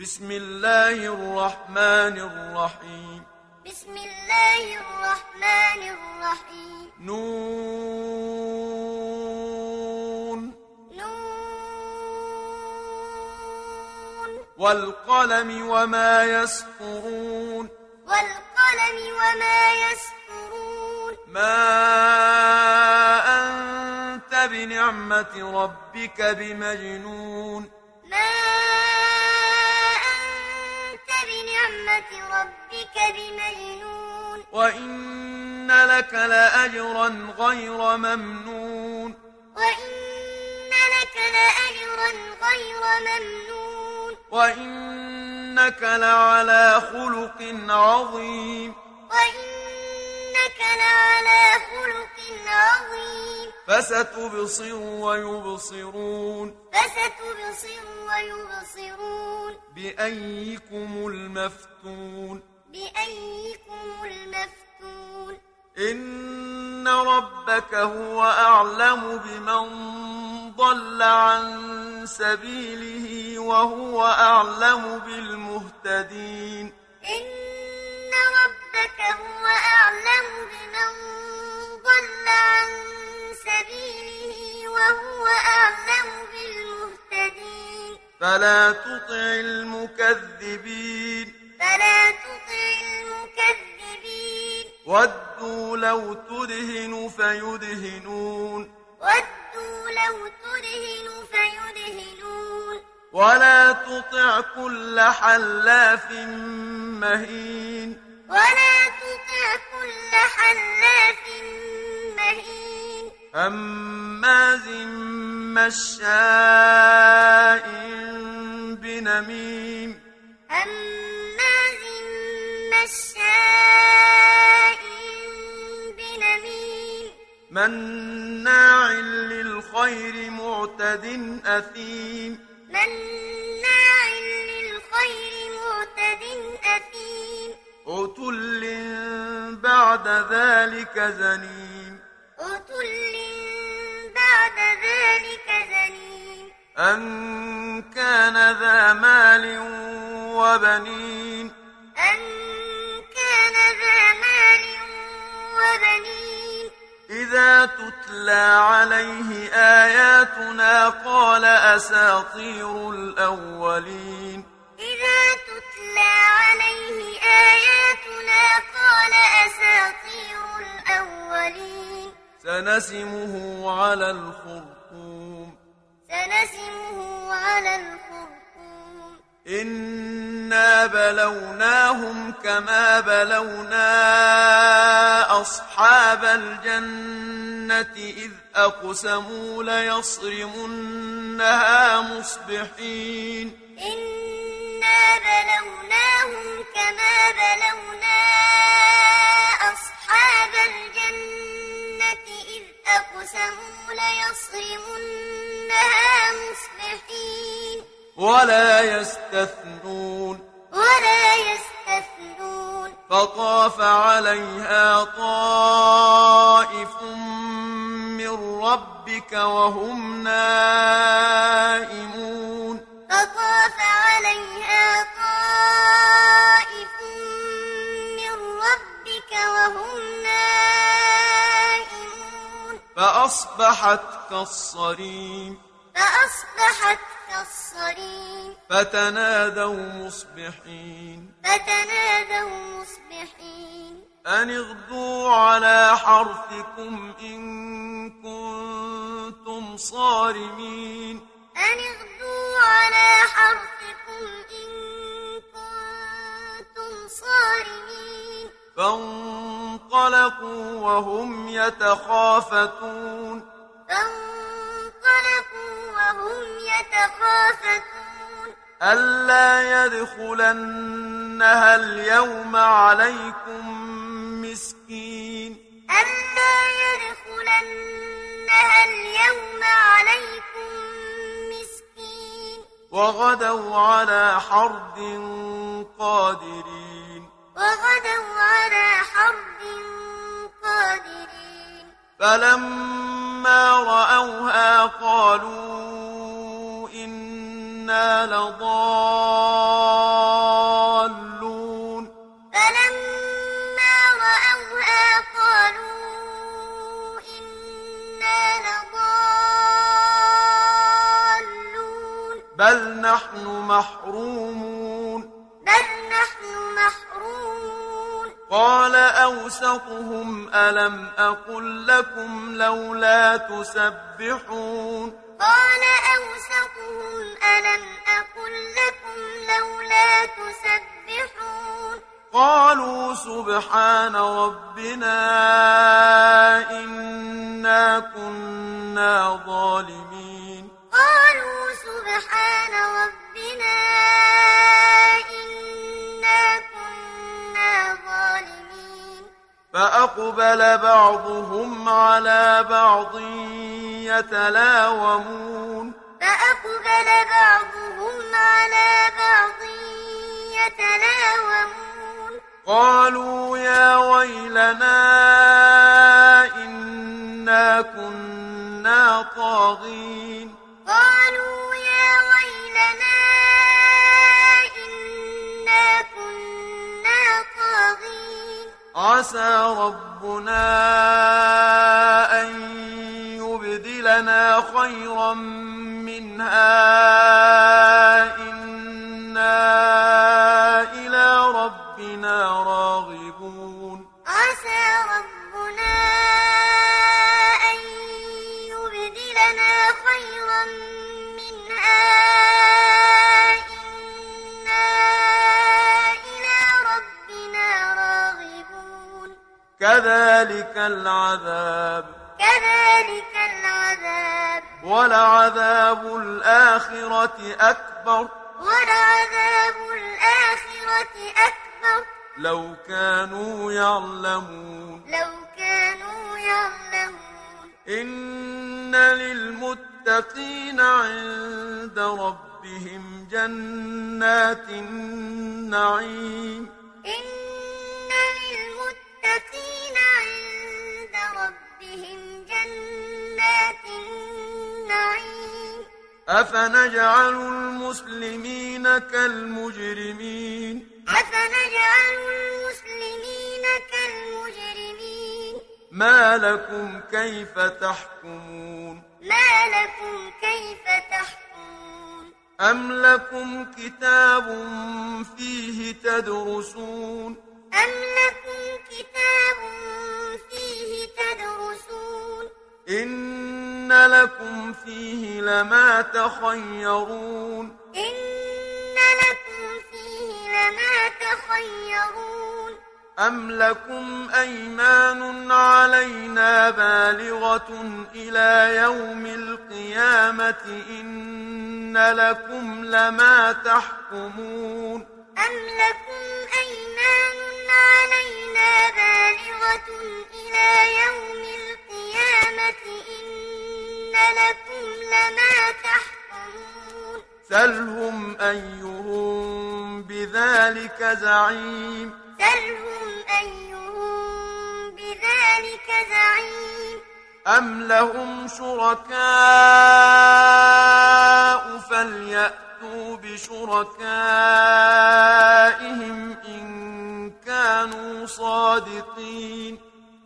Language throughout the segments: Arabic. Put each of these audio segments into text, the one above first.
بسم الله الرحمن الرحيم. بسم الله الرحمن الرحيم. نون. نون. والقلم وما يسطرون. والقلم وما يسطرون. ما أنت بنعمة ربك بمجنون. ربك بمجنون. وإن لك لأجرا غير ممنون. وإن لك لأجرا غير ممنون. وإنك لعلى خلق عظيم. وإنك لعلى خلق عظيم. فستبصر ويبصرون. فستبصر ويبصرون. بأيكم المفتون. بأيكم المفتون. إن ربك هو أعلم بمن ضل عن سبيله وهو أعلم بالمهتدين. إن ربك هو أعلم بمن ضل عن سبيله وهو أعلم بالمهتدين. فلا تطع المكذبين. فلا تطع المكذبين. ودوا لو تدهن فيدهنون. ودوا لو تدهن فيدهنون. ولا تطع كل حلاف مهين. ولا تطع كل حلاف مهين. هماز مشاء بنميم هماز مشاء بنميم مناع للخير معتد أثيم مناع للخير معتد أثيم عتل بعد ذلك زنيم أن كان ذا مال وبنين أن كان ذا مال وبنين إذا تتلى عليه آياتنا قال أساطير الأولين إذا تتلى عليه آياتنا قال أساطير الأولين سنسمه على الخرطوم إنا بلوناهم كما بلونا أصحاب الجنة إذ أقسموا ليصرمنها مصبحين إنا بلوناهم كما بلونا أصحاب الجنة إذ أقسموا ليصرمنها مصبحين ولا يستثنون. ولا يستثنون. فطاف عليها طائف من ربك وهم نائمون. فطاف عليها طائف من ربك وهم نائمون. فأصبحت كالصريم. فأصبحت كالصريم فتنادوا مصبحين. فتنادوا مصبحين. أن اغدوا على حرثكم إن كنتم صارمين. أن اغدوا على حرثكم إن كنتم صارمين. فانطلقوا وهم يتخافتون. فانطلقوا وهم يتخافتون. ألا يدخلنها اليوم عليكم مسكين. ألا يدخلنها اليوم عليكم مسكين. وغدوا على حرد قادرين. وغدوا على حرد قادرين. فلما رأوها قالوا إنا لضالون فلما رأوها قالوا إنا لضالون بل نحن محرومون بل نحن محرومون قال أوسطهم ألم أقل لكم لولا تسبحون قال أوسطهم ألم أقل لكم لولا تسبحون قالوا سبحان ربنا إنا كنا ظالمين. فأقبل بعضهم على بعض يتلاومون. فأقبل بعضهم على بعض يتلاومون. قالوا يا ويلنا إنا كنا طاغين. قالوا يا ويلنا عسى ربنا أن يبدلنا خيرا منها كذلك العذاب. كذلك العذاب. ولعذاب الآخرة أكبر. ولعذاب الآخرة أكبر. لو كانوا يعلمون. لو كانوا يعلمون. إن للمتقين عند ربهم جنات النعيم. جنات النعيم. أفنجعل المسلمين كالمجرمين؟ أفنجعل المسلمين كالمجرمين؟ ما لكم كيف تحكمون؟ ما لكم كيف تحكمون؟ أم لكم كتاب فيه تدرسون؟ أم لكم كتاب فيه تدرسون؟ إن لكم فيه لما تخيرون إن لكم فيه لما تخيرون أم لكم أيمان علينا بالغة إلى يوم القيامة إن لكم لما تحكمون أم لكم أيمان علينا بالغة إلى يوم القيامة إن لكم لما تحكمون. سلهم أيهم بذلك زعيم. سلهم أيهم بذلك زعيم. أم لهم شركاء فليأتوا بشركائهم إن كانوا صادقين.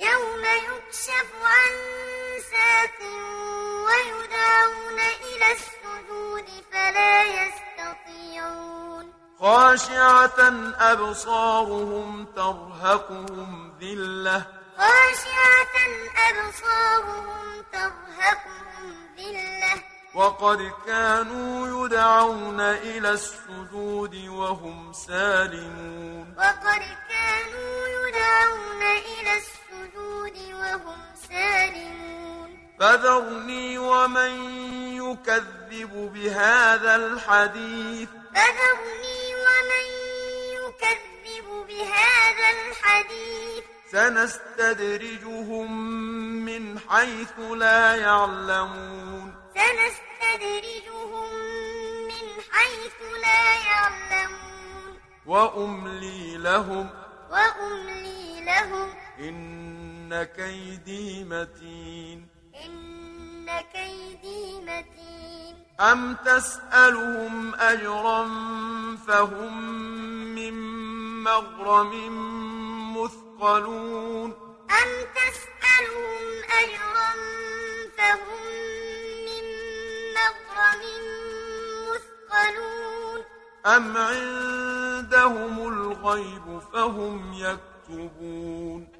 يوم يكشف عن ساق ويدعون إلى السجود فلا يستطيعون. خاشعة أبصارهم ترهقهم ذلة. خاشعة أبصارهم ترهقهم ذلة. وقد كانوا يدعون إلى السجود وهم سالمون. وقد كانوا يدعون إلى السجود وهم سالمون. فذرني ومن يكذب بهذا الحديث. فذرني ومن يكذب بهذا الحديث. سنستدرجهم من حيث لا يعلمون. سنستدرجهم من حيث لا يعلمون. وأملي لهم وأملي لهم إن إن كيدي متين. إن كيدي متين. أم تسألهم أجرا فهم من مغرم مثقلون؟ أم تسألهم أجرا فهم من مغرم مثقلون؟ أم عندهم الغيب فهم يكتبون؟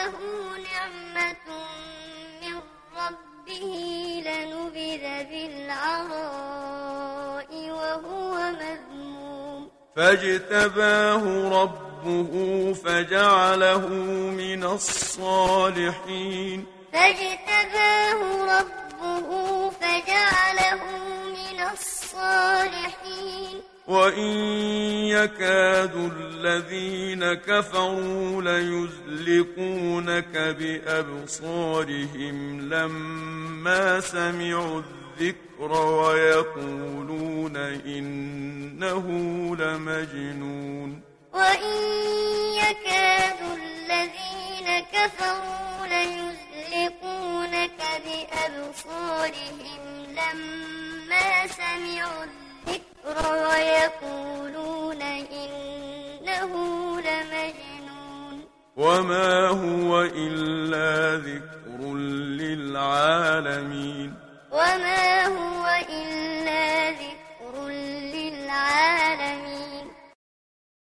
تداركه نعمة من ربه لنبذ بالعراء وهو مذموم. فاجتباه ربه فجعله من الصالحين. فاجتباه ربه فجعله من الصالحين. وإن يكاد الذين كفروا ليزلقونك بأبصارهم لما سمعوا الذكر ويقولون إنه لمجنون وإن يكاد الذين كفروا ليزلقونك بأبصارهم لما سمعوا الذكر